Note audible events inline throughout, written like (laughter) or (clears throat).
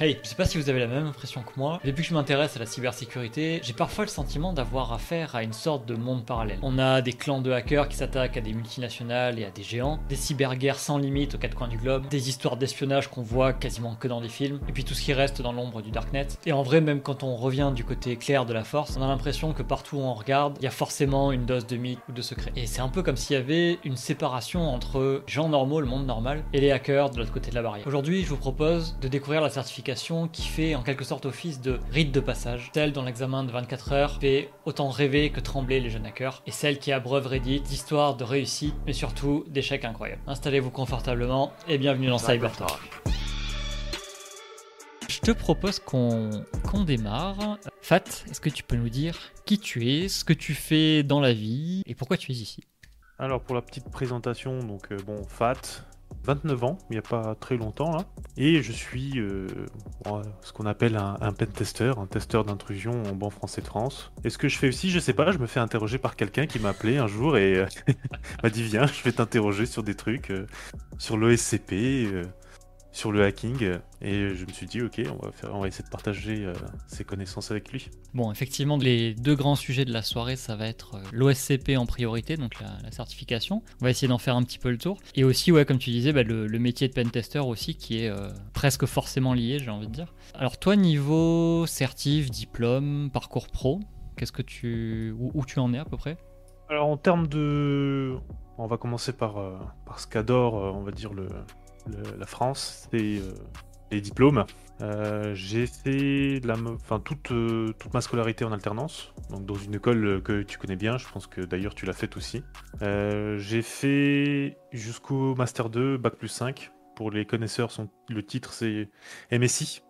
Hey, je sais pas si vous avez la même impression que moi. Depuis que je m'intéresse à la cybersécurité, j'ai parfois le sentiment d'avoir affaire à une sorte de monde parallèle. On a des clans de hackers qui s'attaquent à des multinationales et à des géants, des cyberguerres sans limite aux quatre coins du globe, des histoires d'espionnage qu'on voit quasiment que dans des films, et puis tout ce qui reste dans l'ombre du darknet. Et en vrai, même quand on revient du côté clair de la force, on a l'impression que partout où on regarde, il y a forcément une dose de mythe ou de secret. Et c'est un peu comme s'il y avait une séparation entre gens normaux, le monde normal, et les hackers de l'autre côté de la barrière. Aujourd'hui, je vous propose de découvrir la certification qui fait en quelque sorte office de rite de passage, celle dont l'examen de 24 heures fait autant rêver que trembler les jeunes hackers, et celle qui abreuve Reddit d'histoires de réussite, mais surtout d'échecs incroyables. Installez-vous confortablement et bienvenue dans Cybertalk. Je te propose qu'on démarre. Fat, est-ce que tu peux nous dire qui tu es, ce que tu fais dans la vie et pourquoi tu es ici? Alors pour la petite présentation, donc euh, bon, Fat, 29 ans, il n'y a pas très longtemps là. Et je suis euh, ce qu'on appelle un, un pen tester, un testeur d'intrusion en bon français de France. Et ce que je fais aussi, je sais pas, je me fais interroger par quelqu'un qui m'a appelé un jour et euh, (laughs) m'a dit viens, je vais t'interroger sur des trucs, euh, sur l'OSCP, sur le hacking et je me suis dit ok on va faire on va essayer de partager euh, ses connaissances avec lui. Bon effectivement les deux grands sujets de la soirée ça va être euh, l'OSCP en priorité donc la, certification on va essayer d'en faire un petit peu le tour et aussi ouais comme tu disais bah, le, métier de pentester aussi qui est euh, presque forcément lié j'ai envie de dire. Alors toi niveau certif diplôme parcours pro qu'est-ce que tu où, où, tu en es à peu près? Alors en termes de on va commencer par par ce qu'adore on va dire le la France, c'est euh, les diplômes. Euh, j'ai fait euh, toute ma scolarité en alternance, donc dans une école que tu connais bien, je pense que d'ailleurs tu l'as faite aussi. j'ai fait jusqu'au Master 2, Bac plus 5. Pour les connaisseurs, son, le titre c'est MSI.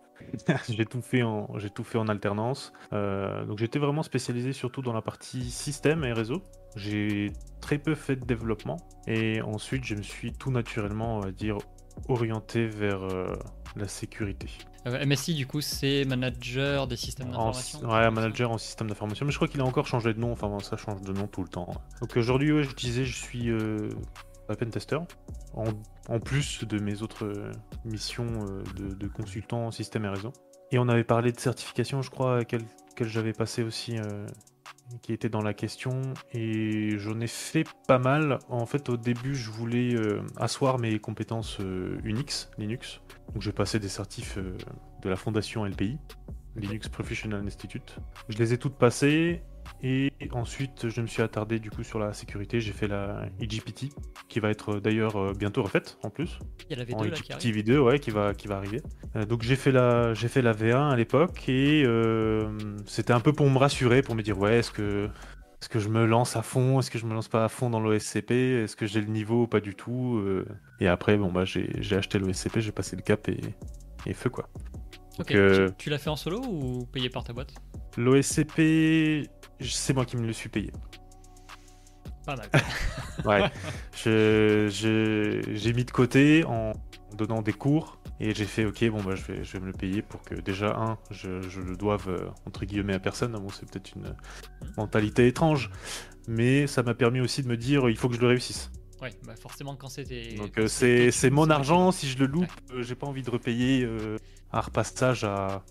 (laughs) j'ai tout fait en tout fait en alternance. donc j'étais vraiment spécialisé surtout dans la partie système et réseau. J'ai très peu fait de développement et ensuite je me suis tout naturellement on va dire orienté vers euh, la sécurité. Euh, MSI, du coup, c'est manager des systèmes d'information Ouais, manager en système d'information, mais je crois qu'il a encore changé de nom, enfin ça change de nom tout le temps. Donc aujourd'hui, je disais, je suis euh, pen tester, en, plus de mes autres euh, missions de, de, consultant en système et réseau. Et on avait parlé de certification, je crois, qu'elle j'avais passé aussi qui était dans la question et j'en ai fait pas mal. En fait, au début, je voulais euh, asseoir mes compétences euh, Unix, Linux. Donc, j'ai passé des certifs euh, de la fondation LPI, Linux Professional Institute. Je les ai toutes passées et ensuite, je me suis attardé du coup sur la sécurité. J'ai fait la IGPT, qui va être d'ailleurs euh, bientôt refaite en plus. Il y a la V2 en IGPT V2, ouais, qui va, qui va arriver. Euh, donc j'ai fait la, j'ai fait la V1 à l'époque et euh, c'était un peu pour me rassurer, pour me dire ouais, est-ce que, est-ce que je me lance à fond, est-ce que je me lance pas à fond dans l'OSCP, est-ce que j'ai le niveau, pas du tout. Et après, bon bah j'ai, acheté l'OSCP, j'ai passé le cap et, et feu quoi. Ok, tu, tu l'as fait en solo ou payé par ta boîte? L'OSCP, c'est moi qui me le suis payé. Pas (laughs) mal. ouais. j'ai mis de côté en donnant des cours et j'ai fait ok bon bah je vais, je vais me le payer pour que déjà un je, je le doive euh, entre guillemets à personne bon c'est peut-être une mentalité étrange mais ça m'a permis aussi de me dire il faut que je le réussisse ouais bah forcément quand c'était donc euh, c'est mon argent si je le loupe euh, j'ai pas envie de repayer un repassage à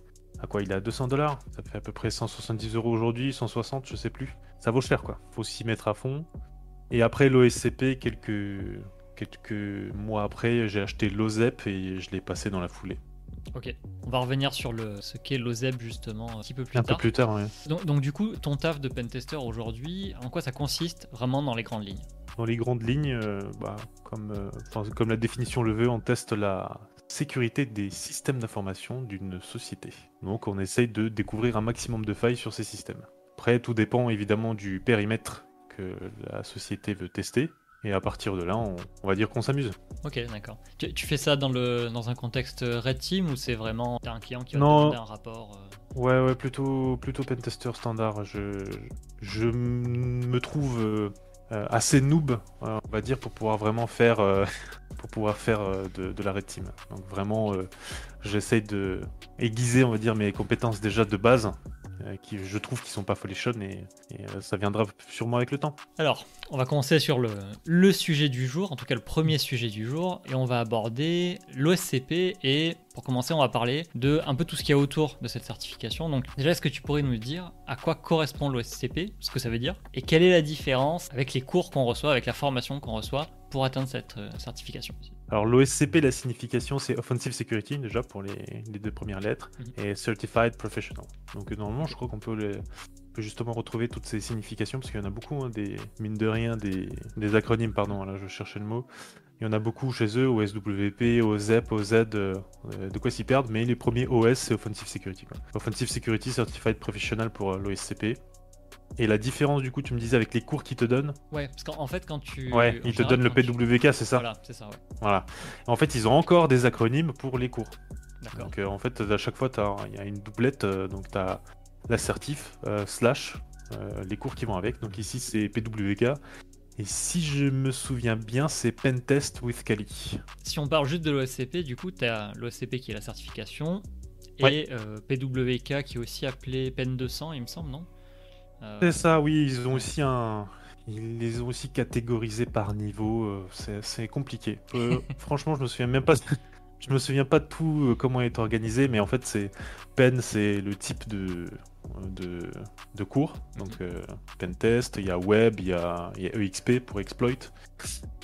à quoi il est à 200 dollars? Ça fait à peu près 170 euros aujourd'hui, 160, je sais plus. Ça vaut cher quoi. Faut s'y mettre à fond. Et après l'OSCP, quelques quelques mois après, j'ai acheté l'OZEP et je l'ai passé dans la foulée. Ok, on va revenir sur le, ce qu'est l'OZEP justement un petit peu plus un tard. Un peu plus tard, oui. Donc, donc, du coup, ton taf de pentester aujourd'hui, en quoi ça consiste vraiment dans les grandes lignes? Dans les grandes lignes, euh, bah, comme, euh, comme la définition le veut, on teste la, sécurité des systèmes d'information d'une société. Donc on essaye de découvrir un maximum de failles sur ces systèmes. Après, tout dépend évidemment du périmètre que la société veut tester. Et à partir de là, on, va dire qu'on s'amuse. Ok, d'accord. Tu, fais ça dans, le, dans un contexte Red Team ou c'est vraiment un client qui va te demander un rapport euh Ouais, ouais, plutôt, plutôt pentester standard. Je, je me trouve euh, euh, assez noob, on va dire, pour pouvoir vraiment faire pour pouvoir faire euh, de, la red team. Donc vraiment, euh, j'essaie de aiguiser, on va dire, mes compétences déjà de base euh, qui je trouve qui sont pas folichon et, ça viendra sûrement avec le temps. Alors, on va commencer sur le, le sujet du jour, en tout cas le premier sujet du jour, et on va aborder l'OSCP et pour commencer, on va parler de un peu tout ce qu'il y a autour de cette certification. Donc déjà, est-ce que tu pourrais nous dire à quoi correspond l'OSCP, ce que ça veut dire, et quelle est la différence avec les cours qu'on reçoit, avec la formation qu'on reçoit pour atteindre cette euh, certification alors l'OSCP, la signification, c'est Offensive Security déjà pour les, les deux premières lettres, Mhm. et Certified Professional. Donc normalement, je crois qu'on peut, les- on peut justement retrouver toutes ces significations, parce qu'il y en a beaucoup, hein, des mine de rien, des, des acronymes, pardon, là je cherchais le mot. Il y en a beaucoup chez eux, OSWP, OZEP, OZ, euh, euh, de quoi s'y perdre, mais les premiers OS, c'est Offensive Security. quoi. Offensive Security Certified Professional pour euh, l'OSCP. Et la différence, du coup, tu me disais avec les cours qu'ils te donnent, Ouais, parce qu'en en fait, quand tu. ouais, ils te donnent le tu- PWK, c'est ça Voilà, c'est ça, ouais. Voilà. En fait, ils ont encore des acronymes pour les cours. D'accord. Donc euh, en fait, à chaque fois, t'as- il y a une doublette, euh, donc tu as l'assertif, euh, slash, les cours qui vont avec. Donc ici, c'est PWK. Et si je me souviens bien, c'est Pentest with Kali. Si on parle juste de l'OSCP, du coup, tu as l'OSCP qui est la certification et Ouais. PWK qui est aussi appelé PEN 200, il me semble, non? C'est ça, oui, ils ont aussi un... Ils les ont aussi catégorisés par niveau, euh, c'est compliqué. Euh, (laughs) franchement, je me souviens même pas... Je me souviens pas de tout euh, comment il est organisé, mais en fait, c'est pen, c'est le type de, de, de cours. Donc, euh, pen test, il y a web, il y a, il y a EXP pour exploit.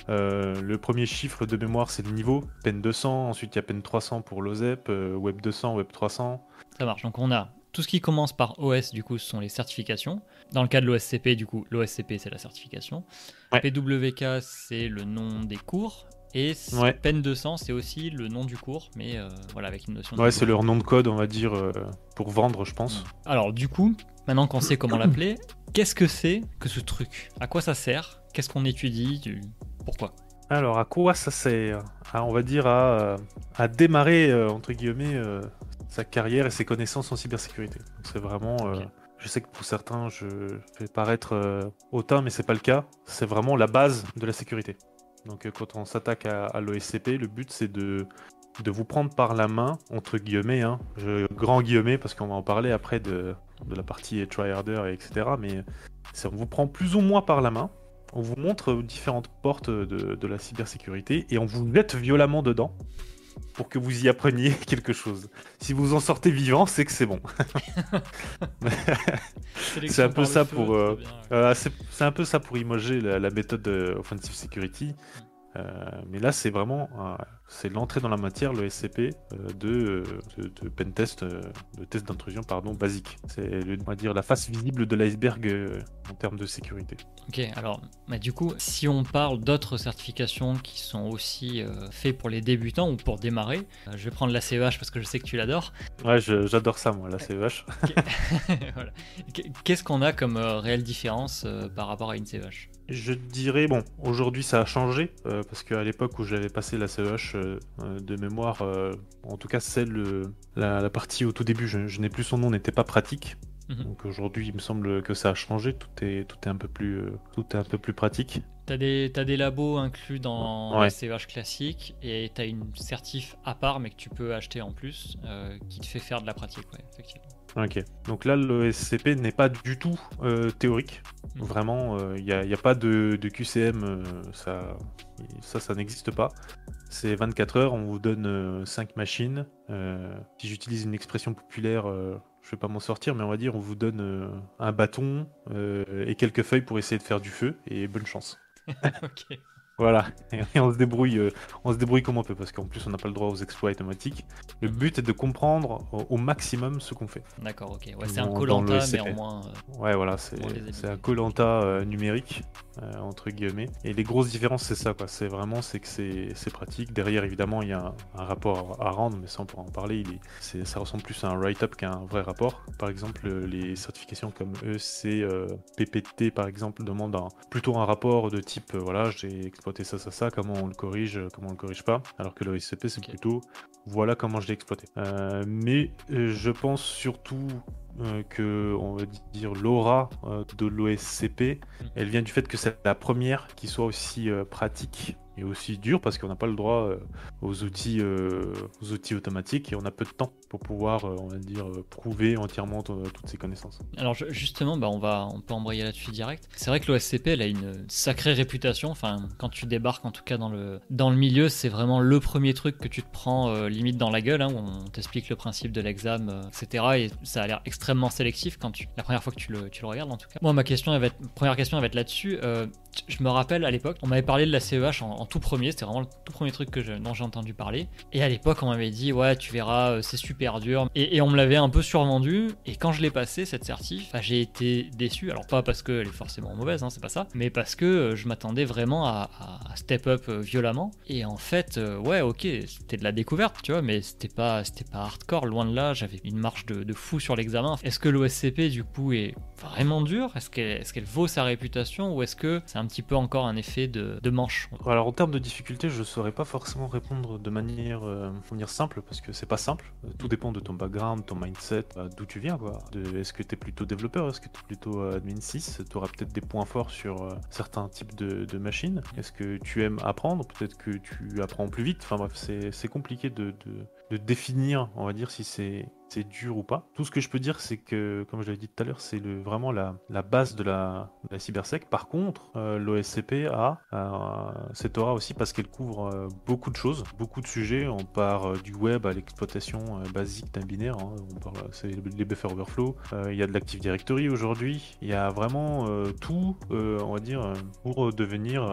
Euh, le premier chiffre de mémoire, c'est le niveau, pen 200. Ensuite, il y a pen 300 pour l'OZEP, web 200, web 300. Ça marche. Donc on a tout ce qui commence par OS, du coup, ce sont les certifications. Dans le cas de l'OSCP, du coup, l'OSCP, c'est la certification. Ouais. PWK, c'est le nom des cours. Et Ouais. PEN 200, c'est aussi le nom du cours, mais euh, voilà, avec une notion de Ouais, c'est leur nom de code, on va dire, euh, pour vendre, je pense. Alors, du coup, maintenant qu'on sait comment l'appeler, (clears throat) qu'est-ce que c'est que ce truc? À quoi ça sert? Qu'est-ce qu'on étudie? Pourquoi? Alors, à quoi ça sert? On va dire à, euh, à démarrer, euh, entre guillemets, sa carrière et ses connaissances en cybersécurité. C'est vraiment... euh. Je sais que pour certains, je vais paraître euh, hautain, mais c'est pas le cas. C'est vraiment la base de la sécurité. Donc, euh, quand on s'attaque à, à l'OSCP, le but, c'est de, de vous prendre par la main, entre guillemets, hein, je, grand guillemets, parce qu'on va en parler après de, de la partie tryharder, et etc. Mais on vous prend plus ou moins par la main, on vous montre différentes portes de, de la cybersécurité et on vous jette violemment dedans pour que vous y appreniez (laughs) quelque chose. Si vous en sortez vivant, c'est que c'est bon. Sélection un peu par le ça feu, pour, euh, ouais. Euh, c'est c'est un peu ça pour imager la, la méthode de Offensive Security. Euh, mais là, c'est vraiment euh, c'est l'entrée dans la matière, le SCP, euh, de, de, de pentest, de test d'intrusion pardon, basique. C'est le- on va dire la face visible de l'iceberg en termes de sécurité. Ok, alors, bah, du coup, si on parle d'autres certifications qui sont aussi euh, faites pour les débutants ou pour démarrer, euh, je vais prendre la CEH parce que je sais que tu l'adores. Ouais, je- j'adore ça moi, la CEH. (laughs) Voilà. Qu- Qu'est-ce qu'on a comme euh, réelle différence par rapport à une CEH Je dirais, bon, aujourd'hui ça a changé, euh, parce qu'à l'époque où j'avais passé la CEH euh, euh, de mémoire, euh, en tout cas celle, la, la partie au tout début, je, je n'ai plus son nom, n'était pas pratique. Mhm. Donc aujourd'hui, il me semble que ça a changé, tout est, tout est, un, peu plus, tout est un peu plus pratique. T'as des, t'as des labos inclus dans Ouais. la CEH classique et t'as une certif à part mais que tu peux acheter en plus qui te fait faire de la pratique, ouais, effectivement. Ok, donc là le SCP n'est pas du tout euh, théorique. Mhm. Vraiment, il n'y a, y a pas de, de QCM, euh, ça, ça, ça n'existe pas. C'est 24 heures, on vous donne 5 machines. Euh, si j'utilise une expression populaire, euh, je vais pas m'en sortir, mais on va dire on vous donne euh, un bâton euh, et quelques feuilles pour essayer de faire du feu, et bonne chance. (laughs) ok. Voilà, et on se débrouille, euh, on se débrouille comme on peut, parce qu'en plus on n'a pas le droit aux exploits automatiques. Le but est de comprendre au, au maximum ce qu'on fait. D'accord, ok. Ouais, c'est un Colanta, mais en moins. euh, Ouais, voilà, c'est un. Colanta numérique, euh, entre guillemets. Et les grosses différences, c'est ça, quoi. C'est vraiment, c'est que c'est pratique. Derrière, évidemment, il y a un, un rapport à, à rendre, mais ça, on pourra en parler. Il est, ça ressemble plus à un write-up qu'à un vrai rapport. Par exemple, euh, les certifications comme EC, euh, PPT, par exemple, demandent un- plutôt un rapport de type, euh, voilà, j'ai exploité ça, ça, ça, comment on le corrige, comment on le corrige pas. Alors que le SCP, c'est plutôt, voilà comment je l'ai exploité. Mais je pense surtout euh, que, on va dire, l'aura euh, de l'OSCP, elle vient du fait que c'est la première qui soit aussi euh, pratique et aussi dure parce qu'on n'a pas le droit aux outils, aux outils automatiques et on a peu de temps. Pour pouvoir, on va dire, prouver entièrement toutes ses connaissances. Alors justement, bah, on, va, on peut embrayer là-dessus direct. C'est vrai que l'OSCP, elle a une sacrée réputation. Enfin, quand tu débarques, en tout cas dans le, dans le milieu, c'est vraiment le premier truc que tu te prends limite dans la gueule, hein, où on t'explique le principe de l'examen, etc. Et ça a l'air extrêmement sélectif quand tu, la première fois que tu le, tu le regardes, en tout cas. Moi, ma question, va être, première question, va être là-dessus. je me rappelle à l'époque, on m'avait parlé de la CEH en, tout premier, c'était vraiment le tout premier truc que je, dont j'ai entendu parler. Et à l'époque, on m'avait dit, ouais, tu verras, euh, c'est super dur. Et, on me l'avait un peu survendu. Et quand je l'ai passé, cette certif, bah, j'ai été déçu. Alors, pas parce qu'elle est forcément mauvaise, hein, c'est pas ça, mais parce que euh, je m'attendais vraiment à, step up euh, violemment. Et en fait, ouais, ok, c'était de la découverte, tu vois, mais c'était pas, pas hardcore. Loin de là, j'avais une marche de, fou sur l'examen. Est-ce que l'OSCP, du coup, est vraiment dur? Est-ce qu'elle vaut sa réputation? Ou est-ce que c'est un petit peu encore un effet de, manche? Alors, en termes de difficulté, je saurais pas forcément répondre de manière euh, simple parce que c'est pas simple. Euh, tout dépend de ton background, ton mindset, bah, d'où tu viens. Est-ce que tu es plutôt développeur Est-ce que tu es plutôt euh, admin 6 Tu auras peut-être des points forts sur certains types de, machines. Est-ce que tu aimes apprendre? Peut-être que tu apprends plus vite. Enfin bref, c'est, compliqué de, de définir, on va dire, si c'est c'est dur ou pas. Tout ce que je peux dire, c'est que, comme je l'avais dit tout à l'heure, c'est le, vraiment la, la base de la, la cybersec. Par contre, euh, l'OSCP a euh, cette aura aussi parce qu'elle couvre euh, beaucoup de choses, beaucoup de sujets. On part du web à l'exploitation basique d'un binaire. Hein. On parle, c'est les buffer overflow. Il y a de l'Active Directory aujourd'hui. Il y a vraiment tout, on va dire, pour devenir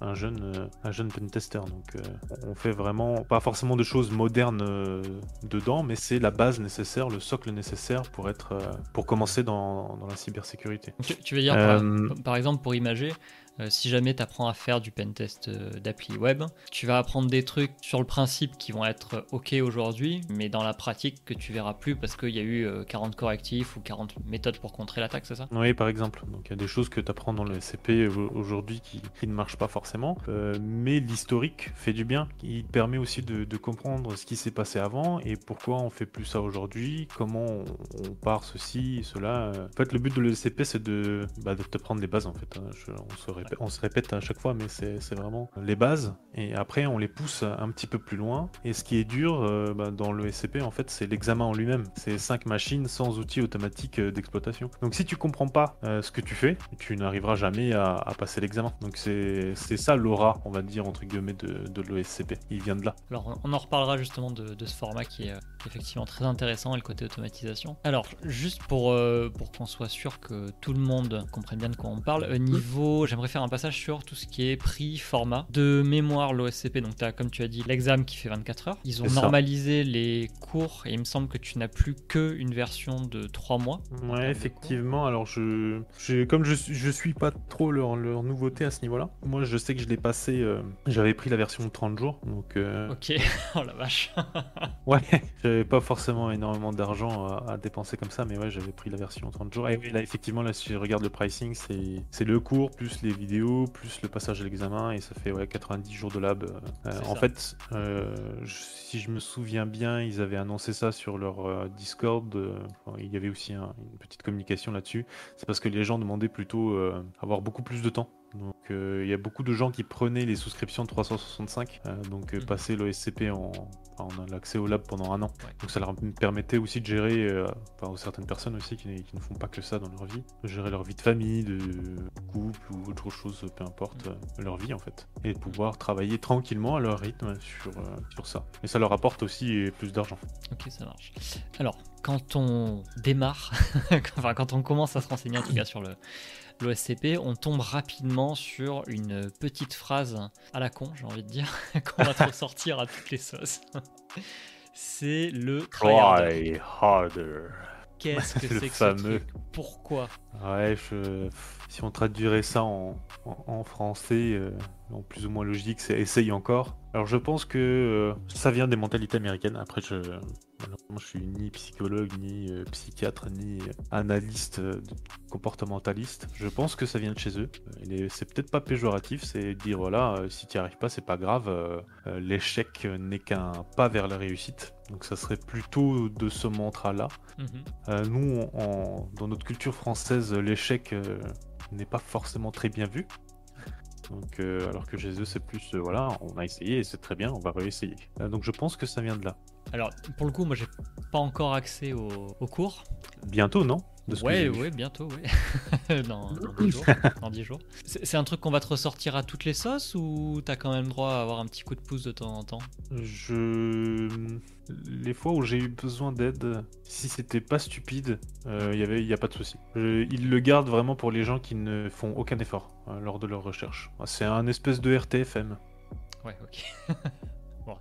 un jeune, un jeune pentester. Donc, on fait vraiment pas forcément de choses modernes dedans, mais c'est la base nécessaire, le socle nécessaire pour être, euh, pour commencer dans, dans la cybersécurité. Tu, veux dire, par, euh, par, exemple, pour imager, euh, si jamais tu apprends à faire du pentest euh, d'appli web, tu vas apprendre des trucs sur le principe qui vont être OK aujourd'hui, mais dans la pratique que tu verras plus parce qu'il y a eu 40 euh, correctifs ou 40 méthodes pour contrer l'attaque, c'est ça? Oui, par exemple. Donc il y a des choses que tu apprends dans le SCP aujourd'hui qui, ne marchent pas forcément, mais l'historique fait du bien. Il permet aussi de, comprendre ce qui s'est passé avant et pourquoi on fait plus ça aujourd'hui, comment on, part ceci, cela. En fait, le but de l'ECP, c'est de, bah, te prendre des bases en fait. Hein. on se on se répète à chaque fois, mais c'est vraiment les bases. Et après, on les pousse un petit peu plus loin. Et ce qui est dur euh, bah, dans le SCP, en fait, c'est l'examen en lui-même. C'est cinq machines sans outils automatiques euh, d'exploitation. Donc si tu comprends pas euh, ce que tu fais, tu n'arriveras jamais à, passer l'examen. Donc c'est ça l'aura, on va dire, entre guillemets, de, de l'OSCP. Il vient de là. Alors on en reparlera justement de, ce format qui est, effectivement très intéressant et le côté automatisation. Alors juste pour, pour qu'on soit sûr que tout le monde comprenne bien de quoi on parle, niveau, j'aimerais faire un passage sur tout ce qui est prix, format. De mémoire, l'OSCP, donc tu as, comme tu as dit, l'examen qui fait 24 heures. Ils ont normalisé les cours et il me semble que tu n'as plus qu'une version de 3 mois. Ouais, effectivement. Alors, je, comme je, je suis pas trop leur, leur nouveauté à ce niveau-là, moi je sais que je l'ai passé, euh, j'avais pris la version de 30 jours. Donc, euh, Ok, (laughs) oh la vache. (laughs) ouais, j'avais pas forcément énormément d'argent à, dépenser comme ça, mais ouais, j'avais pris la version 30 jours. Et là, effectivement, là, si je regarde le pricing, c'est le cours plus les plus le passage à l'examen, et ça fait ouais, 90 jours de lab. Euh, en fait, euh, si je me souviens bien, ils avaient annoncé ça sur leur euh, Discord. il y avait aussi une petite communication là-dessus. C'est parce que les gens demandaient plutôt avoir beaucoup plus de temps donc euh, il y a beaucoup de gens qui prenaient les souscriptions de 365, euh, donc euh, mhm. passer l'OSCP en, en l'accès au lab pendant un an. Donc ça leur permettait aussi de gérer, enfin certaines personnes aussi qui, ne font pas que ça dans leur vie, de gérer leur vie de famille, de couple ou autre chose, peu importe mhm. leur vie en fait, et de pouvoir travailler tranquillement à leur rythme sur, sur ça. Et ça leur apporte aussi plus d'argent. Ok, ça marche. Alors, quand on démarre, (laughs) enfin quand on commence à se renseigner en tout cas sur le l'OSCP, on tombe rapidement sur une petite phrase à la con, j'ai envie de dire, (laughs) qu'on va trop sortir à toutes les sauces. (laughs) C'est le try harder. Qu'est-ce que c'est que fameux. ce Pourquoi? Ouais, si on traduirait ça en, français, euh, en plus ou moins logique, c'est essaye encore. Alors je pense que euh, ça vient des mentalités américaines. Après, je, je suis ni psychologue, ni euh, psychiatre, ni analyste euh, comportementaliste. Je pense que ça vient de chez eux. C'est peut-être pas péjoratif, c'est dire voilà, si tu n'y arrives pas, c'est pas grave. L'échec n'est qu'un pas vers la réussite. Donc ça serait plutôt de ce mantra-là. Mhm. nous, dans notre culture française, l'échec n'est pas forcément très bien vu. Donc, alors que eux, c'est plus, voilà, on a essayé et c'est très bien, on va réessayer. donc je pense que ça vient de là. Alors, pour le coup, moi, j'ai pas encore accès au, au cours. Bientôt, non? De ce ouais, ouais, bientôt, ouais. (laughs) dans, dans 10 jours. dans 10 jours. C'est un truc qu'on va te ressortir à toutes les sauces ou t'as quand même droit à avoir un petit coup de pouce de temps en temps? Je. Les fois où j'ai eu besoin d'aide, si c'était pas stupide, il euh, y n'y a pas de souci. Ils le gardent vraiment pour les gens qui ne font aucun effort euh, lors de leur recherche. C'est un espèce de RTFM. Ouais, ok. (laughs)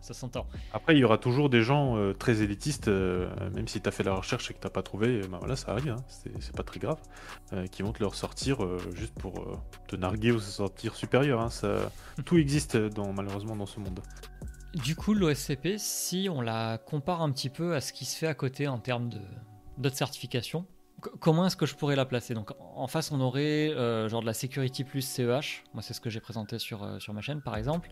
Ça s'entend. Après, il y aura toujours des gens euh, très élitistes, euh, même si tu as fait la recherche et que tu pas trouvé, ben voilà, ça arrive, hein, c'est pas très grave, euh, qui vont te le ressortir juste pour te narguer ou se sentir supérieur. Hein, ça... (laughs) Tout existe dans, malheureusement dans ce monde. Du coup, l'OSCP, si on la compare un petit peu à ce qui se fait à côté en termes d'autres certifications, comment est-ce que je pourrais la placer? Donc en face, on aurait genre de la Security plus CEH. Moi, c'est ce que j'ai présenté sur, sur ma chaîne, par exemple.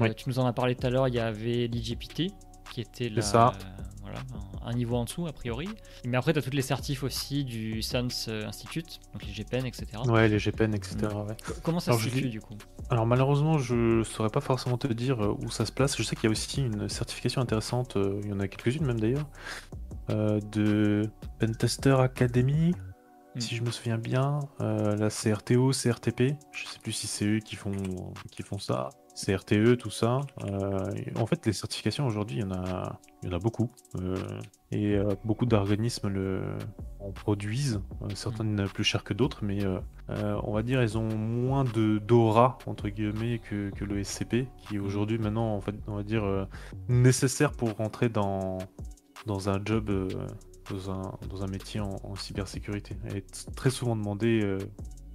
Euh, tu nous en as parlé tout à l'heure, il y avait l'IGPT qui était là, ça. voilà, un, niveau en dessous a priori. Mais après, tu as toutes les certifs aussi du SANS euh, Institute, donc les GPN, etc. Ouais, les GPN, etc. Ouais. Comment ça se situe du coup? Alors malheureusement, je saurais pas forcément te dire euh, où ça se place. Je sais qu'il y a aussi une certification intéressante, il y en a quelques-unes même d'ailleurs, de Pentester Academy, si hmm. je me souviens bien, la CRTO, CRTP, je sais plus si c'est eux qui font, qui font ça. CRTE, tout ça. Euh, en fait, les certifications aujourd'hui, il y en a, il y en a beaucoup. Euh, et euh, beaucoup d'organismes le, en produisent, certaines plus chères que d'autres, mais on va dire elles ont moins de d'aura entre guillemets que, que, le SCP, qui est mmh. aujourd'hui maintenant, en fait, on va dire nécessaire pour rentrer dans dans un job. Dans un, dans un, métier en, cybersécurité. Elle est très souvent demandé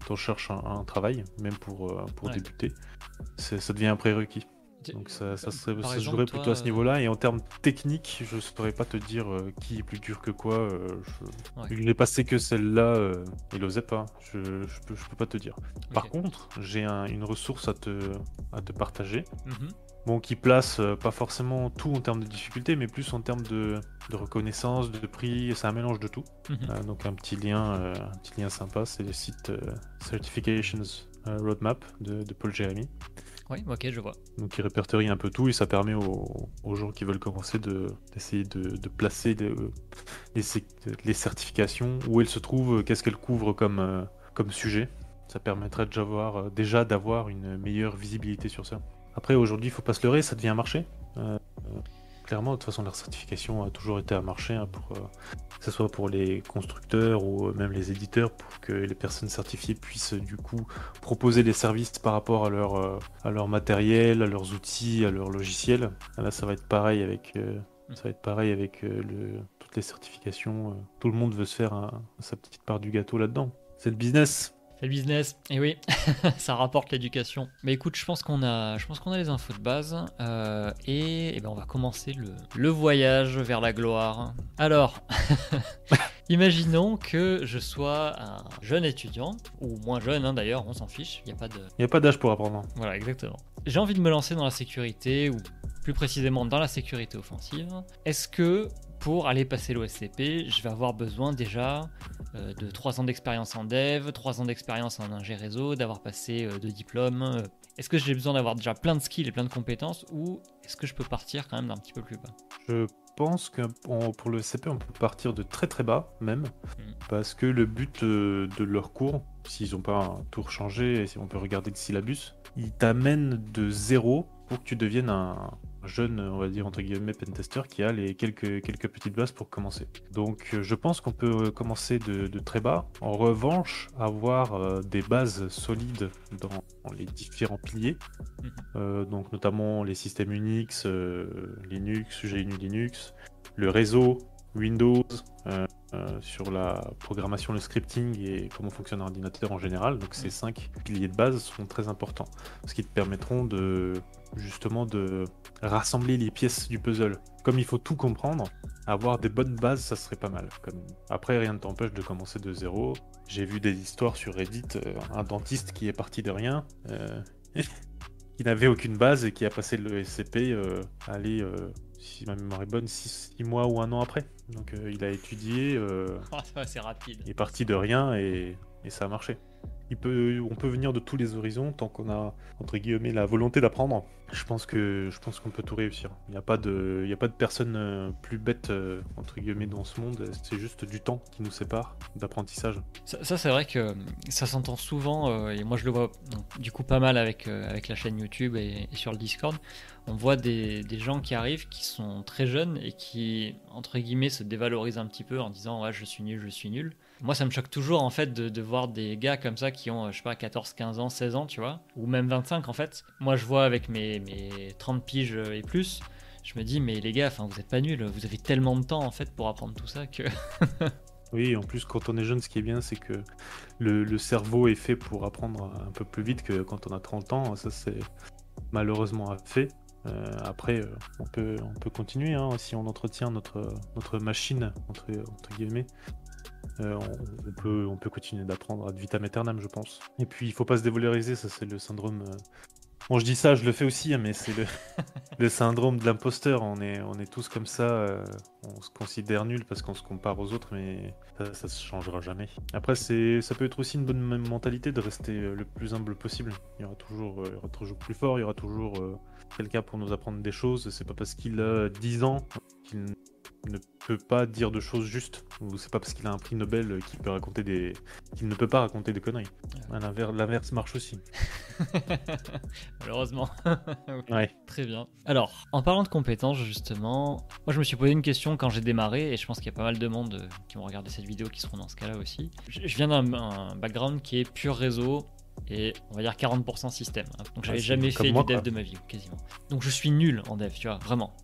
quand on cherche un, travail, même pour, pour débuter ça devient un prérequis. Donc ça, ça, se jouerait plutôt à ce niveau-là. Et en termes techniques, je ne saurais pas te dire euh, qui est plus dur que quoi. Euh, je... Il n'est passé que celle-là euh, et l'osait pas. Je, ne peux, je peux pas te dire. Par contre, j'ai une ressource à te, à te partager. Mhm. Bon, qui place pas forcément tout en termes de difficulté, mais plus en termes de, de reconnaissance, de prix. C'est un mélange de tout. Mhm. donc un petit lien, un petit lien sympa, c'est le site Certifications euh, roadmap de, Paul Jeremy. Oui, ok, je vois. Donc il répertorie un peu tout et ça permet aux, gens qui veulent commencer d'essayer de, placer les, certifications, où elles se trouvent, qu'est-ce qu'elles couvrent comme, euh, comme sujet. Ça permettrait euh, déjà d'avoir une meilleure visibilité sur ça. Après, aujourd'hui, il faut pas se leurrer, ça devient un marché clairement, de toute façon, leur certification a toujours été un marché, hein, pour, euh, que ce soit pour les constructeurs ou même les éditeurs, pour que les personnes certifiées puissent du coup proposer des services par rapport à leur, euh, matériel, à leurs outils, à leur logiciel. Là, ça va être pareil avec, euh, ça va être pareil avec toutes les certifications. tout le monde veut se faire sa petite part du gâteau là-dedans. C'est le business. C'est le business. Et oui, (laughs) ça rapporte l'éducation. Mais écoute, je pense qu'on a, je pense qu'on a les infos de base. Euh, et, eh ben on va commencer le, le voyage vers la gloire. Alors, (laughs) imaginons que je sois un jeune étudiant, ou moins jeune hein, d'ailleurs, on s'en fiche. Il n'y a pas de. Il a pas d'âge pour apprendre. Voilà, exactement. J'ai envie de me lancer dans la sécurité, ou plus précisément dans la sécurité offensive. Est-ce que pour aller passer l'OSCP, je vais avoir besoin déjà euh, de 3 ans d'expérience en dev, 3 ans d'expérience en ingé réseau, d'avoir passé euh, deux diplômes. Euh, est-ce que j'ai besoin d'avoir déjà plein de skills et plein de compétences ou est-ce que je peux partir quand même d'un petit peu plus bas? Je pense que pour le CP, on peut partir de très très bas même, hmm. parce que le but de leur cours, s'ils n'ont pas un tour changé, et si on peut regarder le syllabus, ils t'amènent de zéro pour que tu deviennes un, jeune, on va dire entre guillemets, pentester qui a les quelques, quelques petites bases pour commencer. Donc euh, je pense qu'on peut commencer de, très bas. En revanche, avoir euh, des bases solides dans les différents piliers, mhm. euh, donc notamment les systèmes Unix, Linux, GNU Linux, le réseau, Windows, sur la programmation, le scripting et comment fonctionne un ordinateur en général. Donc ces mhm. cinq piliers de base sont très importants, ce qui te permettront de justement de rassembler les pièces du puzzle. Comme il faut tout comprendre, avoir des bonnes bases, ça serait pas mal. Comme... Après, rien ne t'empêche de commencer de zéro. J'ai vu des histoires sur Reddit, euh, un dentiste qui est parti de rien, euh, (laughs) qui n'avait aucune base et qui a passé le SCP, euh, aller, si ma mémoire est bonne, 6 mois ou un an après. Donc il a étudié. (laughs) C'est rapide. Il est parti de rien et, et ça a marché. On peut venir de tous les horizons tant qu'on a entre guillemets la volonté d'apprendre. Je pense que je pense qu'on peut tout réussir. Il n'y a pas de, il a pas de personne euh, plus bête euh, entre guillemets dans ce monde. C'est juste du temps qui nous sépare d'apprentissage. Ça, c'est vrai que ça s'entend souvent euh, et moi je le vois du coup pas mal avec avec la chaîne YouTube et, sur le Discord. On voit des, des, gens qui arrivent qui sont très jeunes et qui entre guillemets se dévalorisent un petit peu en disant ouais je suis nul, je suis nul. Moi, ça me choque toujours en fait de, voir des gars comme ça ont, euh, je sais pas, 14, 15 ans, 16 ans, tu vois, ou même 25 en fait. Moi, je vois avec mes, mes 30 piges et plus, je me dis, mais les gars, enfin, vous êtes pas nuls, vous avez tellement de temps en fait pour apprendre tout ça que. (laughs) oui, en plus, quand on est jeune, ce qui est bien, c'est que le, cerveau est fait pour apprendre un peu plus vite que quand on a 30 ans. Ça, c'est malheureusement fait. Euh, après, euh, on, peut, on peut continuer hein, si on entretient notre, notre machine, entre, entre guillemets. Euh, on, peut, on peut continuer d'apprendre ad vitam aeternam, je pense. Et puis, il faut pas se dévaloriser, ça c'est le syndrome. Euh, bon, je dis ça, je le fais aussi, hein, mais c'est le, (laughs) le, syndrome de l'imposteur. On est, on est tous comme ça, euh, on se considère nul parce qu'on se compare aux autres, mais ça, ça se changera jamais. Après, c'est, ça peut être aussi une bonne mentalité de rester le plus humble possible. Il y aura toujours, il y aura toujours plus fort, il y aura toujours quelqu'un pour nous apprendre des choses. C'est pas parce qu'il a 10 ans qu'il ne peut pas dire de choses justes. Ou c'est pas parce qu'il a un prix Nobel qu'il peut raconter des. qu'il ne peut pas raconter des conneries. L'inverse marche aussi. (laughs) Malheureusement. (laughs) ouais. Très bien. Alors, en parlant de compétences, justement, moi je me suis posé une question quand j'ai démarré, et je pense qu'il y a pas mal de monde euh, qui vont regarder cette vidéo qui seront dans ce cas-là aussi. Je viens d'un background qui est pur réseau, et on va dire 40% système. Donc j'avais jamais fait du dev de ma vie, quasiment. Donc je suis nul en dev, tu vois, vraiment.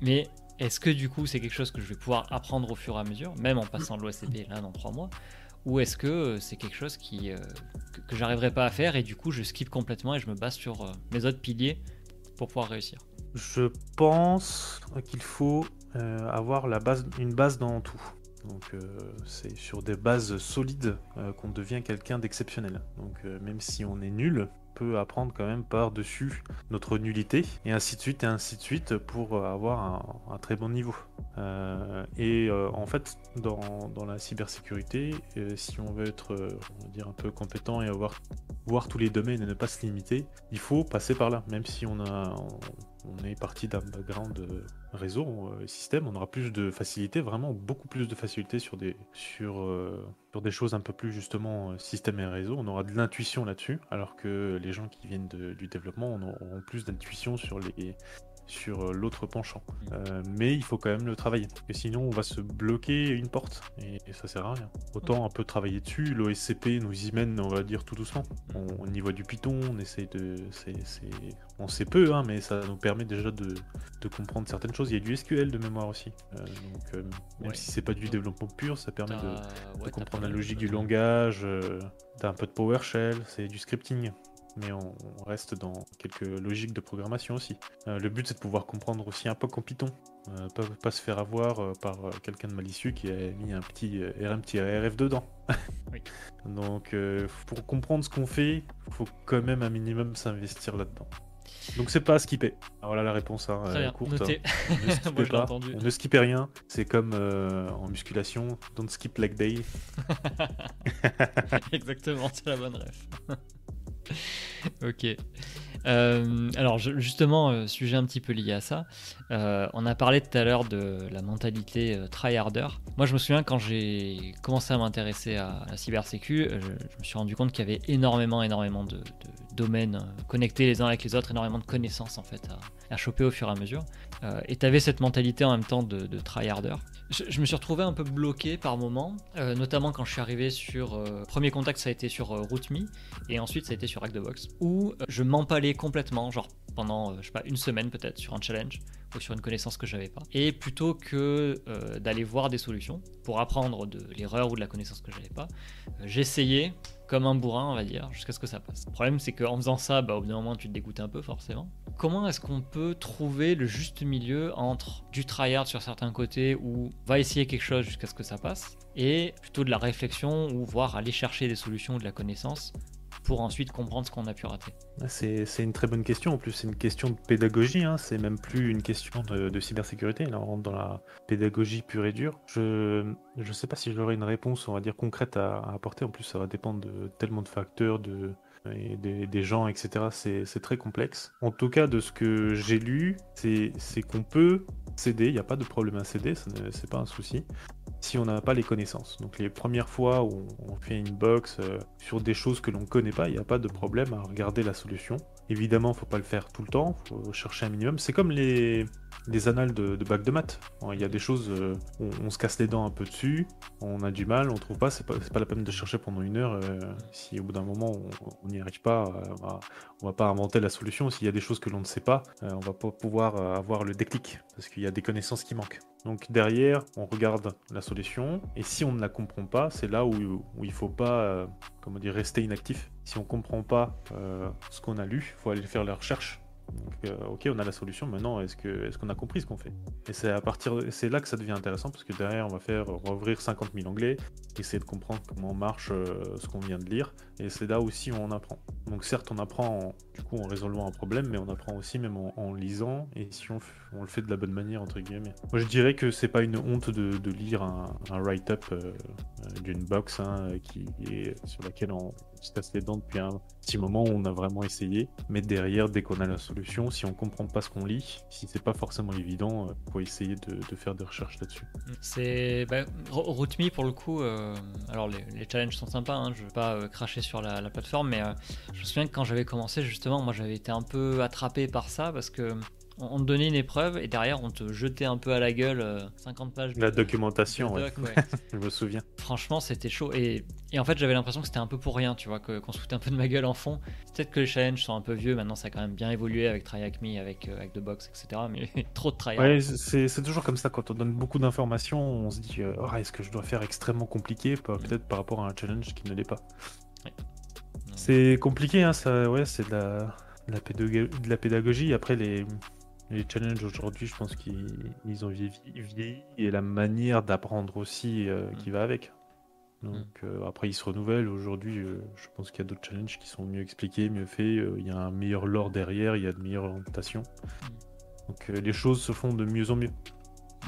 Mais est-ce que du coup c'est quelque chose que je vais pouvoir apprendre au fur et à mesure, même en passant de là dans 3 mois Ou est-ce que euh, c'est quelque chose euh, que, j'arriverai pas à faire et du coup je skip complètement et je me base sur euh, mes autres piliers pour pouvoir réussir? Je pense qu'il faut avoir une base dans tout. Donc c'est sur des bases solides qu'on devient quelqu'un d'exceptionnel. Donc même si on est nul, apprendre quand même par-dessus notre nullité, et ainsi de suite, et ainsi de suite, pour avoir un, très bon niveau. Euh, et euh, en fait, dans, dans la cybersécurité, euh, si on veut être on va dire un peu compétent et avoir voir tous les domaines et ne pas se limiter, il faut passer par là, même si on a est parti d'un background réseau, système, on aura plus de facilité, vraiment beaucoup plus de facilité sur des, sur, euh, des choses un peu plus justement euh, système et réseau. On aura de l'intuition là-dessus, alors que les gens qui viennent du développement auront plus d'intuition sur les, sur euh, l'autre penchant. Mm. Euh, mais il faut quand même le travailler, parce que sinon on va se bloquer une porte, et, ça sert à rien. Autant un peu travailler dessus, l'OSCP nous y mène, on va dire, tout doucement. On, on y voit du Python, on essaie de... On sait peu, hein, mais ça nous permet déjà de, de, comprendre certaines choses. Il y a du SQL de mémoire aussi. Euh, donc, même si c'est pas du développement pur, ça permet de, comprendre la logique du langage, d'un peu de PowerShell, c'est du scripting mais on, reste dans quelques logiques de programmation aussi. Euh, le but c'est de pouvoir comprendre aussi un peu en Python, euh, pas, pas, se faire avoir euh, par quelqu'un de malicieux qui a mis un petit RM-RF dedans. (laughs) Donc pour comprendre ce qu'on fait, il faut quand même un minimum s'investir là-dedans. Donc c'est pas à skipper. Alors voilà la réponse hein, courte. On (laughs) ne, ne skippez rien. C'est comme en musculation, don't skip leg day. (laughs) Exactement, c'est la bonne ref. (laughs) ok. Euh, alors justement, euh, sujet un petit peu lié à ça, euh, on a parlé tout à l'heure de la mentalité tryharder. Moi je me souviens quand j'ai commencé à m'intéresser à la cybersécu, je, me suis rendu compte qu'il y avait énormément, énormément de, domaines connectés les uns avec les autres, énormément de connaissances en fait choper au fur et à mesure. et tu avais cette mentalité en même temps de, de tryharder. Je, me suis retrouvé un peu bloqué par moments, euh, notamment quand je suis arrivé sur. Euh, premier contact, ça a été sur euh, RootMe, et ensuite ça a été sur Hack the Box, où je m'empalais complètement, genre pendant, je sais pas, une semaine peut-être, sur un challenge ou sur une connaissance que j'avais pas. Et plutôt que d'aller voir des solutions pour apprendre de l'erreur ou de la connaissance que j'avais pas, j'essayais comme un bourrin, on va dire, jusqu'à ce que ça passe. Le problème, c'est qu'en faisant ça, bah, au bout d'un moment, tu te dégoûtes un peu, forcément. Comment est-ce qu'on peut trouver le juste milieu entre du tryhard sur certains côtés où va essayer quelque chose jusqu'à ce que ça passe, et plutôt de la réflexion ou voir aller chercher des solutions ou de la connaissance pour ensuite comprendre ce qu'on a pu rater c'est, une très bonne question. En plus, c'est une question de pédagogie. Hein. C'est même plus une question de, cybersécurité. Là, on rentre dans la pédagogie pure et dure. Je ne sais pas si j'aurai une réponse, on va dire, concrète à, apporter. En plus, ça va dépendre de tellement de facteurs, de, des, gens, etc. C'est très complexe. En tout cas, de ce que j'ai lu, c'est qu'on peut céder, il n'y a pas de problème à céder, c'est pas un souci, si on n'a pas les connaissances. Donc les premières fois où on fait une box euh, sur des choses que l'on ne connaît pas, il n'y a pas de problème à regarder la solution. Évidemment, il ne faut pas le faire tout le temps, il faut chercher un minimum. C'est comme les, les annales de, bac de maths. Il y a des choses, euh, on, se casse les dents un peu dessus, on a du mal, on trouve pas, c'est pas, pas la peine de chercher pendant une heure. Euh, si au bout d'un moment on n'y arrive pas, euh, on, va, va pas inventer la solution. S'il y a des choses que l'on ne sait pas, on va pas pouvoir avoir le déclic parce qu'il y a des connaissances qui manquent. Donc derrière, on regarde la solution et si on ne la comprend pas, c'est là où, il faut pas, comment dire, rester inactif. Si on comprend pas ce qu'on a lu, il faut aller faire la recherche euh, ok, on a la solution. Maintenant, est-ce que est-ce qu'on a compris ce qu'on fait? Et c'est à partir, c'est là que ça devient intéressant parce que derrière, on va faire rouvrir 50 000 onglets, essayer de comprendre comment marche euh, ce qu'on vient de lire, et c'est là aussi où on apprend. Donc certes, on apprend du coup en résolvant un problème, mais on apprend aussi même en, lisant et si on, on, le fait de la bonne manière entre guillemets. Moi, je dirais que c'est pas une honte de, lire un, write-up euh, d'une box hein, qui est sur laquelle on se casse les dents depuis un petit moment où on a vraiment essayé. Mais derrière, dès qu'on a la solution, si on comprend pas ce qu'on lit, si c'est pas forcément évident, il euh, faut essayer de, faire des recherches là-dessus. C'est bah, pour le coup. Euh, alors les, challenges sont sympas, hein, je veux pas euh, cracher sur la, plateforme, mais je me souviens que quand j'avais commencé justement, moi j'avais été un peu attrapé par ça parce que on te donnait une épreuve et derrière on te jetait un peu à la gueule 50 euh, pages. La documentation, ouais. (laughs) je me souviens. Franchement, c'était chaud. Et, en fait, j'avais l'impression que c'était un peu pour rien, tu vois, qu'on se foutait un peu de ma gueule en fond. Peut-être que les challenges sont un peu vieux, maintenant ça a quand même bien évolué avec Try Me, avec, euh, avec The Box, etc. Mais (laughs) trop de try Ouais, c'est toujours comme ça, quand on donne beaucoup d'informations, on se dit, euh, oh, est-ce que je dois faire extrêmement compliqué, peut-être par rapport à un challenge qui ne l'est pas. C'est compliqué, hein, ça, ouais, c'est de la, de la pédagogie. Après, les, les challenges aujourd'hui, je pense qu'ils ont vieilli, et la manière d'apprendre aussi euh, qui mm. va avec. Donc mm. euh, après, ils se renouvellent. Aujourd'hui, euh, je pense qu'il y a d'autres challenges qui sont mieux expliqués, mieux faits. Il y a un meilleur lore derrière, il y a de meilleures orientations. Mm. Donc les choses se font de mieux en mieux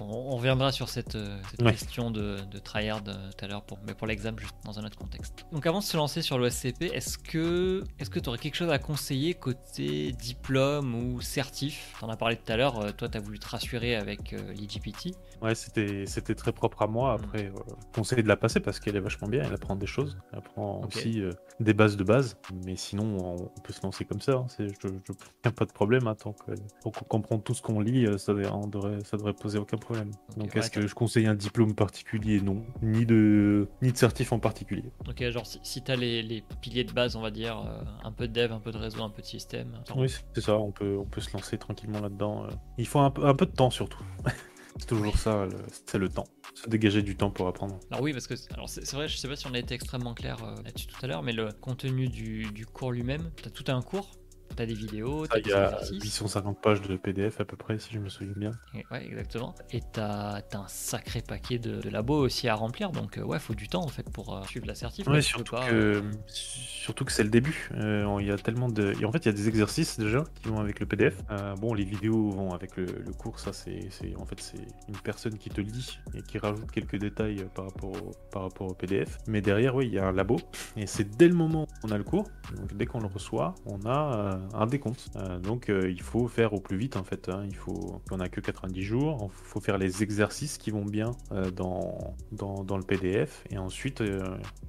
on reviendra sur cette, euh, question de, de tryhard euh, tout à l'heure, pour, mais pour l'examen, juste dans un autre contexte. Donc avant de se lancer sur le SCP, est-ce que est-ce que tu aurais quelque chose à conseiller côté diplôme ou certif? T'en as parlé tout à l'heure, euh, toi tu as voulu te rassurer avec l'IGPT. Ouais, c'était, c'était très propre à moi. Mm. Après, conseiller de la passer parce qu'elle est vachement bien, elle apprend des choses, elle apprend aussi des bases de base, mais sinon on, peut se lancer comme ça, hein. je, je, pas de problème, hein, tant qu'on comprend tout ce qu'on lit, ça, devrait, ça devrait poser aucun problème. Donc est-ce que je conseille un diplôme particulier? Non. Ni de, ni de certif en particulier. Ok, genre si, si tu as les, piliers de base, on va dire, euh, un peu de dev, un peu de réseau, un peu de système. Oui, c'est ça, on peut, on peut se lancer tranquillement là-dedans. Euh. Il faut un, un peu de temps surtout. (laughs) c'est toujours ça, c'est le temps. Se dégager du temps pour apprendre. Alors oui, parce que c'est vrai, je sais pas si on a été extrêmement clair euh, là-dessus tout à l'heure, mais le contenu du, du cours lui-même, tu as tout un cours T'as des vidéos, t'as des exercices. Il y a 850 pages de PDF à peu près, si je me souviens bien. ouais, exactement. Et t'as as un sacré paquet de, de, labos aussi à remplir, donc euh, ouais, faut du temps en fait pour euh, suivre la certif. Ouais, surtout, que, euh, surtout que c'est le début. Il y a tellement de. en fait, il y a des exercices déjà qui vont avec le PDF. bon, les vidéos vont avec le, cours, ça c'est en fait c'est une personne qui te lit et qui rajoute quelques détails par rapport au, par rapport au PDF. Mais derrière, oui, il y a un labo et c'est dès le moment où on a le cours, donc dès qu'on le reçoit, on a un décompte. Euh, donc euh, il faut faire au plus vite en fait. Hein. Il faut, on a que 90 jours. Il faut faire les exercices qui vont bien euh, dans, dans, le PDF. Et ensuite,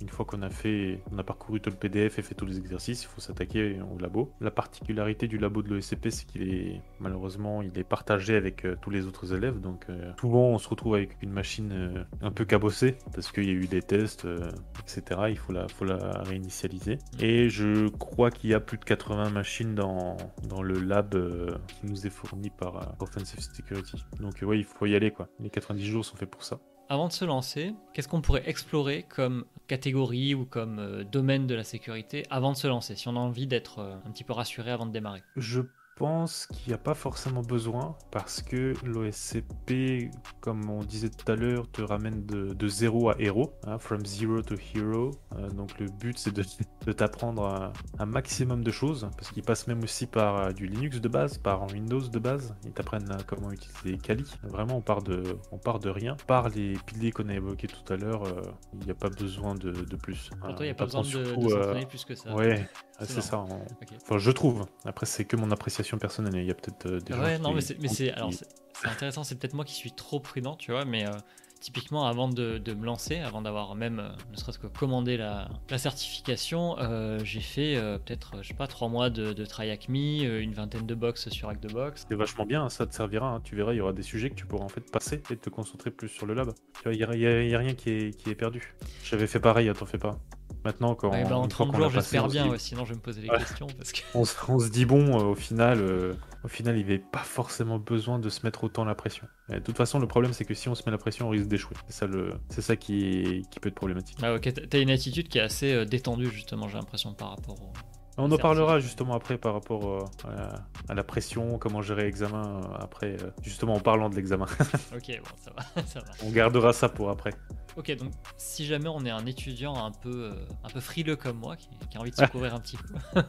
une fois qu'on a fait, on a parcouru tout le PDF et fait tous les exercices, il faut s'attaquer au labo. La particularité du labo de l'ESCP, c'est qu'il est malheureusement il est partagé avec tous les autres élèves. Donc souvent on se retrouve avec une machine un peu cabossée parce qu'il y a eu des tests, etc. Il faut la, faut la réinitialiser. Et je crois qu'il y a plus de 80 machines dans dans, le lab euh, qui nous est fourni par euh, Offensive Security. Donc euh, ouais, il faut y aller quoi. Les 90 jours sont faits pour ça. Avant de se lancer, qu'est-ce qu'on pourrait explorer comme catégorie ou comme domaine de la sécurité avant de se lancer, si on a envie d'être un petit peu rassuré avant de démarrer? Je pense qu'il n'y a pas forcément besoin parce que l'OSCP, comme on disait tout à l'heure, te ramène de, de zéro à héros, hein, from zero to hero. Euh, donc le but c'est de, (laughs) de t'apprendre un, un maximum de choses parce qu'il passe même aussi par euh, du Linux de base, par un Windows de base. Ils t'apprennent euh, comment utiliser Kali. Vraiment, on part de, on part de rien. Par les piliers qu'on a évoqués tout à l'heure, il n'y a pas besoin de, de plus. Il n'y a pas besoin de, s'entraîner plus que ça. Ouais, C'est c'est ça. on- Ok. Enfin, je trouve. Après, c'est que mon appréciation personnelle. Il y a peut-être euh, des gens Ouais, qui- non, mais c'est, mais qui- c'est, alors c'est, intéressant. C'est peut-être moi qui suis trop prudent, tu vois, mais euh, typiquement avant de, de me lancer, avant d'avoir même, euh, ne serait-ce que commandé la, la certification, j'ai fait peut-être, je sais pas, trois mois de, de try hack me, euh, une vingtaine de box sur Hack the Box. C'est vachement bien, ça te servira. hein. Tu verras, il y aura des sujets que tu pourras en fait passer et te concentrer plus sur le lab. Tu vois, il n'y a, il y a- il y a rien qui est, qui est perdu. J'avais fait pareil, t'en fais pas. Maintenant, quand Ouais, bah, en une fois 30 qu'on jours, j'espère bien, dit- sinon je vais me poser Ouais. questions. Parce que... on, se- on se dit bon, euh, au final, euh, au final, il n'y avait pas forcément besoin de se mettre autant la pression. De toute façon, le problème, c'est que si on se met la pression, on risque d'échouer. C'est ça, le, c'est ça qui, est- qui peut être problématique. Ah, ok, t'as- t'as une attitude qui est assez euh, détendue, justement, j'ai l'impression, par rapport au. On en parlera justement après par rapport euh, à, la, à la pression, comment gérer l'examen euh, après, euh, justement en parlant de l'examen. (laughs) Ok, bon, ça va, (laughs) ça va. on gardera ça pour après. Ok, donc si jamais on est un étudiant un peu, un peu frileux comme moi, qui, qui a envie de se (laughs) couvrir un petit peu,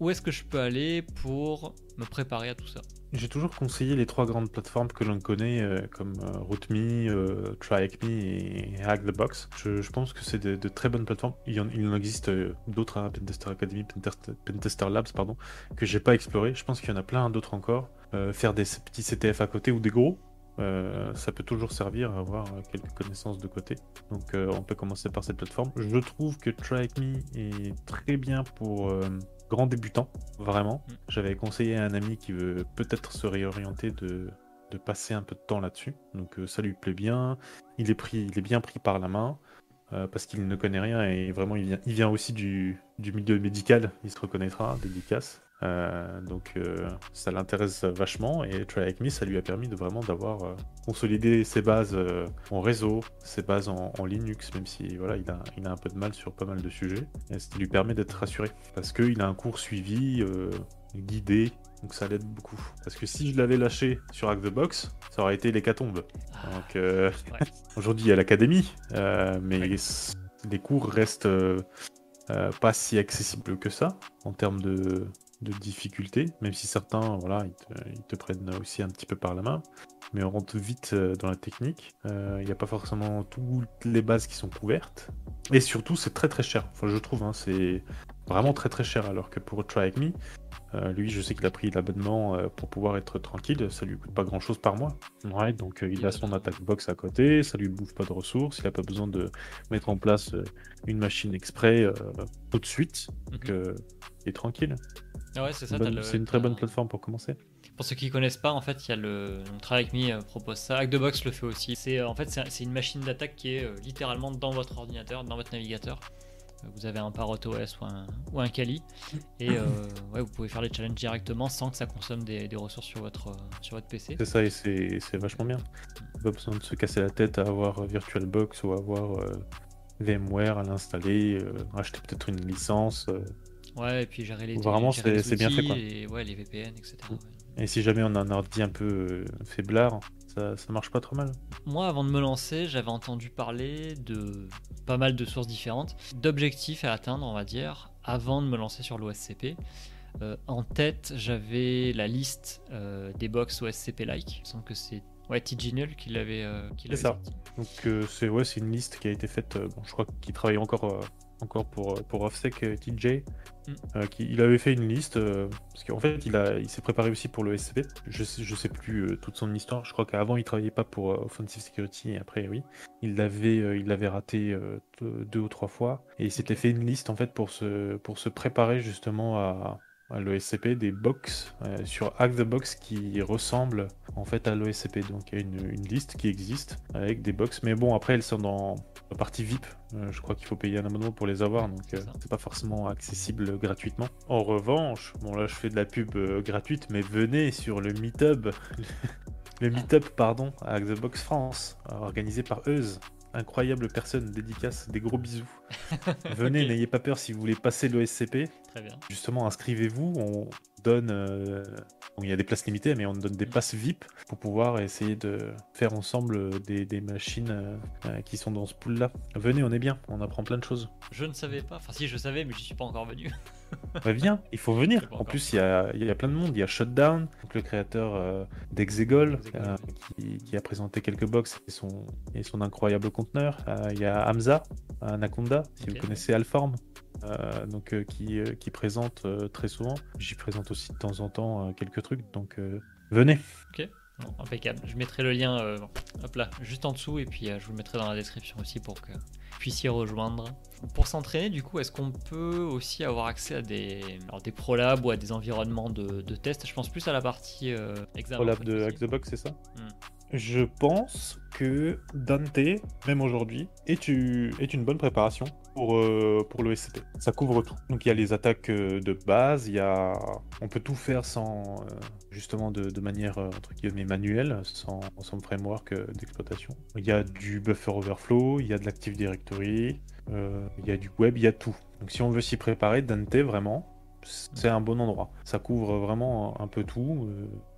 où est-ce que je peux aller pour me préparer à tout ça? J'ai toujours conseillé les trois grandes plateformes que l'on connaît, euh, comme euh, RootMe, euh, TryHackMe et HackTheBox. Je, je pense que c'est de, très bonnes plateformes. Il, en, existe euh, d'autres, hein, Pentester Academy, Pentest- Pentester Labs, pardon, que j'ai pas exploré. Je pense qu'il y en a plein d'autres encore. Euh, faire des petits CTF à côté ou des gros, ça peut toujours servir à avoir quelques connaissances de côté. Donc on peut commencer par cette plateforme. Je trouve que TryHackMe est très bien pour grands débutants, vraiment. Mm. J'avais conseillé à un ami qui veut peut-être se réorienter de, de passer un peu de temps là-dessus. Donc euh, ça lui plaît bien. Il est, pris, il est bien pris par la main. euh, parce qu'il ne connaît rien et vraiment il vient, il vient aussi du, du milieu médical, il se reconnaîtra, dédicace. Euh, donc euh, ça l'intéresse vachement et Try Like Me ça lui a permis de vraiment d'avoir euh, consolidé ses bases en réseau, ses bases en, en Linux, même si voilà il a, il a un peu de mal sur pas mal de sujets. Et ça lui permet d'être rassuré parce qu'il a un cours suivi, guidé, donc ça l'aide beaucoup. Parce que si je l'avais lâché sur Hack the Box, ça aurait été l'hécatombe. Donc euh, Ouais. (laughs) aujourd'hui il y a l'académie, mais Ouais. les cours restent pas si accessibles que ça en termes de, de difficulté, même si certains voilà ils te, ils te prennent aussi un petit peu par la main. Mais on rentre vite euh, dans la technique. Euh, Il n'y a pas forcément toutes les bases qui sont couvertes. Et surtout, c'est très très cher. Enfin, je trouve, hein, c'est vraiment très très cher. Alors que pour Try Me, euh, lui, je sais qu'il a pris l'abonnement euh, pour pouvoir être tranquille. Ça lui coûte pas grand chose par mois. Ouais, donc euh, il a son attack box à côté. Ça lui bouffe pas de ressources. Il a pas besoin de mettre en place une machine exprès tout de suite. Donc Est tranquille. Ah ouais, c'est ça. Bonne- C'est une très bonne plateforme pour commencer. Pour ceux qui connaissent pas, en fait, il y a le donc, Like Me euh, propose ça. Hack the Box le fait aussi. C'est euh, en fait c'est une machine d'attaque qui est euh, littéralement dans votre ordinateur, dans votre navigateur. Vous avez un Parrot OS ou un, ou un Kali et euh, (laughs) ouais, vous pouvez faire les challenges directement sans que ça consomme des, des ressources sur votre, euh, sur votre PC. C'est ça et c'est vachement bien. Pas besoin de se casser la tête à avoir VirtualBox ou avoir euh, VMware à l'installer, acheter peut-être une licence. Ouais, et puis gérer les Vraiment, c'est- bien fait, quoi. Et, ouais, les VPN, etc. Ouais. Et si jamais on a un ordi un peu euh, faiblard, ça, ça marche pas trop mal. Moi, avant de me lancer, j'avais entendu parler de pas mal de sources différentes, d'objectifs à atteindre, on va dire, avant de me lancer sur l'OSCP. Euh, en tête, j'avais la liste euh, des box OSCP-like. Il me semble que c'est ouais, TG Null qui l'avait euh, C'est ça. sorti. Donc c'est ouais, une liste qui a été faite. bon, je crois qu'il travaille encore encore pour euh, pour Offsec TJ. Mm. Euh, qui, il avait fait une liste euh, parce qu'en fait il a il s'est préparé aussi pour le SCP. Je je sais plus euh, toute son histoire. Je crois qu'avant il travaillait pas pour Offensive Security et après oui. Il l'avait il l'avait raté deux ou trois fois et il s'était fait une liste en fait pour se pour se préparer justement à à l'OSCP des box euh, sur Hack the Box qui ressemblent en fait à l'OSCP. Donc il y a une, une liste qui existe avec des box, mais bon après elles sont dans la partie VIP. Euh, je crois qu'il faut payer un abonnement pour les avoir, donc euh, C'est pas forcément accessible gratuitement. En revanche, bon là je fais de la pub euh, gratuite, mais venez sur le Meetup, (laughs) le Meetup pardon, à Hack the Box France, organisé par Euse. Incroyable personne, dédicace, des gros bisous. (laughs) Venez, n'ayez pas peur si vous voulez passer l'OSCP Très bien. justement inscrivez-vous on, donne, euh, bon, il y a des places limitées, mais on donne des passes VIP pour pouvoir essayer de faire ensemble des, des machines euh, qui sont dans ce pool-là. Venez, on est bien, on apprend plein de choses. Je ne savais pas. Enfin, si, je savais, mais j'y suis pas encore venu. (laughs) Bah, viens, il faut venir. En plus, il y a, il y a plein de monde. Il y a Shutdown, donc le créateur euh, d'Exegol, Exegol, euh, qui, qui a présenté quelques box et son, et son incroyable conteneur. Euh, il y a Hamza, Anaconda, si Ok. vous connaissez Alform, euh, donc, euh, qui, euh, qui présente euh, très souvent. J'y présente aussi de temps en temps euh, quelques trucs, donc euh, venez. Bon, impeccable. Je mettrai le lien, euh, hop là, juste en dessous, et puis euh, je vous le mettrai dans la description aussi pour que puissiez rejoindre. Pour s'entraîner, du coup, est-ce qu'on peut aussi avoir accès à des, alors des prolabs ou à des environnements de, de test? Je pense plus à la partie euh, examen. Fait, de. Hack the Box, c'est ça? Hmm. Je pense que Dante, même aujourd'hui, est, une bonne préparation pour, euh, le SCP. Ça couvre tout. Donc il y a les attaques euh, de base, y a... on peut tout faire sans, euh, justement de, manière manuelle, sans, sans framework d'exploitation. Il y a du buffer overflow, il y a de l'Active Directory, il y a du web, il y a tout. Donc si on veut s'y préparer, Dante vraiment, c'est un bon endroit. Ça couvre vraiment un peu tout.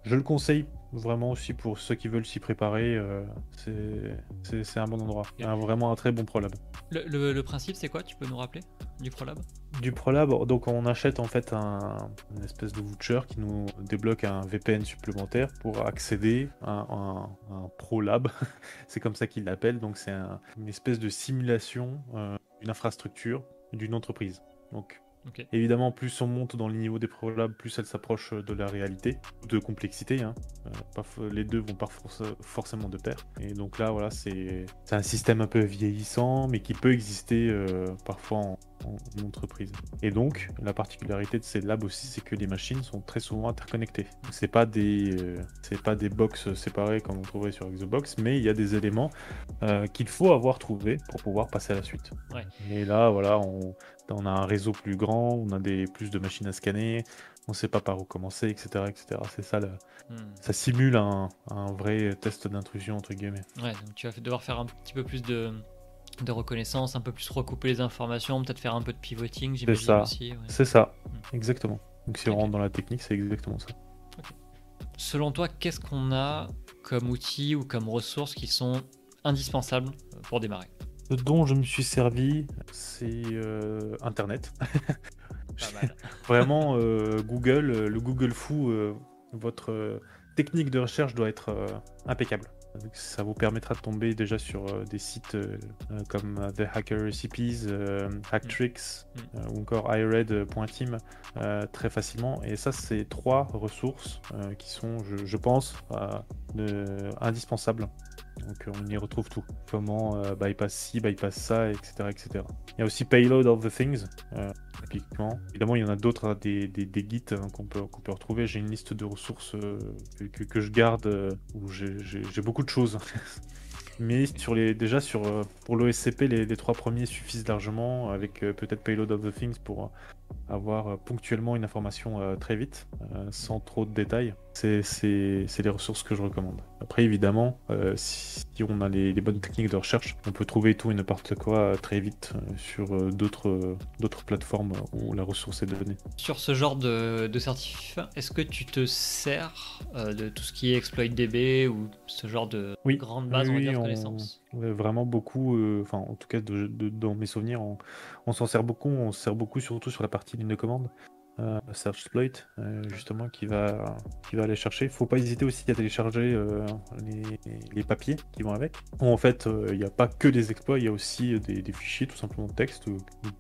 Euh, je le conseille vraiment aussi pour ceux qui veulent s'y préparer. euh, c'est- un bon endroit. Un- vraiment un très bon prolab. Le, le- le principe, c'est quoi? Tu peux nous rappeler? Du prolab? Du prolab, donc on achète en fait un, une espèce de voucher qui nous débloque un VPN supplémentaire pour accéder à un, un prolab. (laughs) c'est comme ça qu'ils l'appellent. Donc c'est un- une espèce de simulation euh, d'une infrastructure d'une entreprise. Donc Évidemment, plus on monte dans le niveau des prolabs, plus elle s'approche de la réalité, de complexité. hein. Euh, les deux vont pas forc- forcément de pair. Et donc là, voilà, c'est c'est un système un peu vieillissant, mais qui peut exister euh, parfois en, en- en entreprise. Et donc, la particularité de ces labs aussi, c'est que les machines sont très souvent interconnectées. C'est pas des euh, c'est pas des box séparées comme on trouverait sur Xbox, mais il y a des éléments euh, qu'il faut avoir trouvés pour pouvoir passer à la suite. Ouais. Et là, voilà, on, on a un réseau plus grand, on a des, plus de machines à scanner, on sait pas par où commencer, etc. etc. C'est ça, le- Hmm. ça simule un, un vrai test d'intrusion, entre guillemets. Ouais, donc tu vas devoir faire un petit peu plus de, de reconnaissance, un peu plus recouper les informations, peut-être faire un peu de pivoting, j'imagine ça. aussi. ouais. C'est ça, Mm. exactement. Donc si on rentre dans la technique, c'est exactement ça. Selon toi, qu'est-ce qu'on a comme outils ou comme ressources qui sont indispensables pour démarrer? Ce dont je me suis servi, c'est euh, Internet. (laughs) Vraiment, euh, Google, euh, le Google fou, euh, votre technique de recherche doit être impeccable. Ça vous permettra de tomber déjà sur euh, des sites euh, euh, comme The Hacker Recipes, euh, Hacktricks Mm. ou encore iRead.team euh, très facilement. Et ça, c'est trois ressources qui sont, je, je pense, indispensables. Donc on y retrouve tout. Comment euh, bypass ci, bypass ça, etc., etc. Il y a aussi Payload of the Things, euh, typiquement. Évidemment, il y en a d'autres, hein, des, des, des guides hein, qu'on peut, qu'on peut retrouver. J'ai une liste de ressources euh, que, je garde euh, où j'ai- beaucoup de choses. (laughs) Mais sur les, déjà sur, euh, pour l'OSCP, les, trois premiers suffisent largement, avec euh, peut-être Payload of the Things pour euh, avoir euh, ponctuellement une information euh, très vite, euh, sans trop de détails. C'est les ressources que je recommande. Après, évidemment, euh, si, si on a les, les bonnes techniques de recherche, on peut trouver tout et n'importe quoi euh, très vite euh, sur euh, d'autres euh, plateformes où la ressource est donnée. Sur ce genre de, de certif, est-ce que tu te sers de tout ce qui est exploit DB ou ce genre de Oui. grande base on va Oui, dire, de on- connaissances? Ouais, vraiment beaucoup, enfin en tout cas de- de- dans mes souvenirs, on, on s'en sert beaucoup, on se sert beaucoup surtout sur la partie ligne de commande. Euh, Search Exploit, euh, justement, qui va, qui va aller chercher. Faut pas hésiter aussi à télécharger euh, les, les papiers qui vont avec. En fait, il n'y a pas que des exploits, il y a aussi des, des fichiers, tout simplement de texte,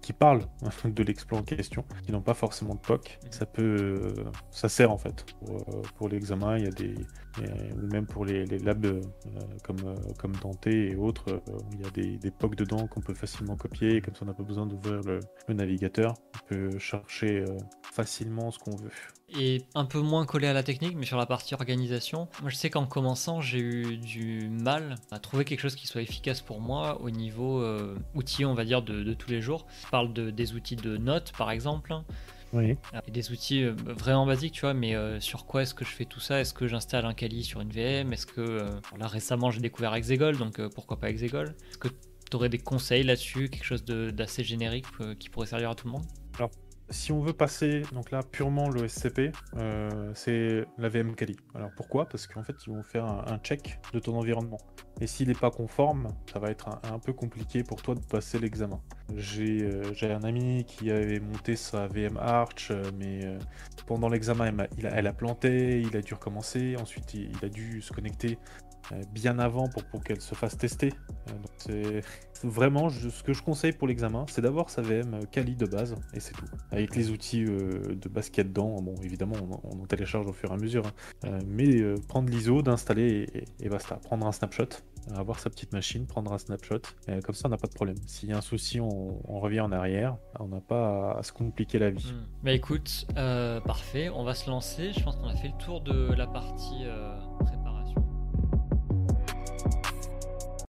qui parlent (laughs) de l'exploit en question, qui n'ont pas forcément de POC. Ça peut, ça sert en fait pour, pour l'examen. Il y a des, même pour les, les labs euh, comme, euh, comme Dante et autres, euh, il y a des, des POC dedans qu'on peut facilement copier, et comme ça on n'a pas besoin d'ouvrir le, navigateur, on peut chercher facilement ce qu'on veut. Et un peu moins collé à la technique, mais sur la partie organisation, moi je sais qu'en commençant, j'ai eu du mal à trouver quelque chose qui soit efficace pour moi au niveau outils, on va dire, de, de tous les jours. Je parle de, des outils de notes, par exemple, Oui. et des outils euh, vraiment basiques, tu vois, mais euh, sur quoi est-ce que je fais tout ça? Est-ce que j'installe un Kali sur une VM Est-ce que... euh, là, récemment, j'ai découvert Exegol, donc euh, pourquoi pas Exegol Est-ce que tu aurais des conseils là-dessus, quelque chose d'assez générique qui pourrait servir à tout le monde? Si on veut passer donc là purement le SCP, euh, c'est la VM Kali. Alors pourquoi? Parce qu'en fait, ils vont faire un, check de ton environnement. Et s'il n'est pas conforme, ça va être un, peu compliqué pour toi de passer l'examen. J'ai euh, un ami qui avait monté sa VM Arch, euh, mais pendant l'examen, elle, a planté, il a dû recommencer, ensuite il, a dû se connecter bien avant pour, qu'elle se fasse tester. Euh, c'est (laughs) vraiment ce que je conseille pour l'examen, c'est d'avoir sa VM Kali de base et c'est tout. Avec les outils euh, de base qu'il y a dedans, bon évidemment on, en télécharge au fur et à mesure, hein. mais prendre l'ISO, d'installer et, basta. Prendre un snapshot, avoir sa petite machine, prendre un snapshot, et comme ça on n'a pas de problème. S'il y a un souci, on, revient en arrière, on n'a pas à, se compliquer la vie. Hmm. Bah écoute, parfait, on va se lancer. Je pense qu'on a fait le tour de la partie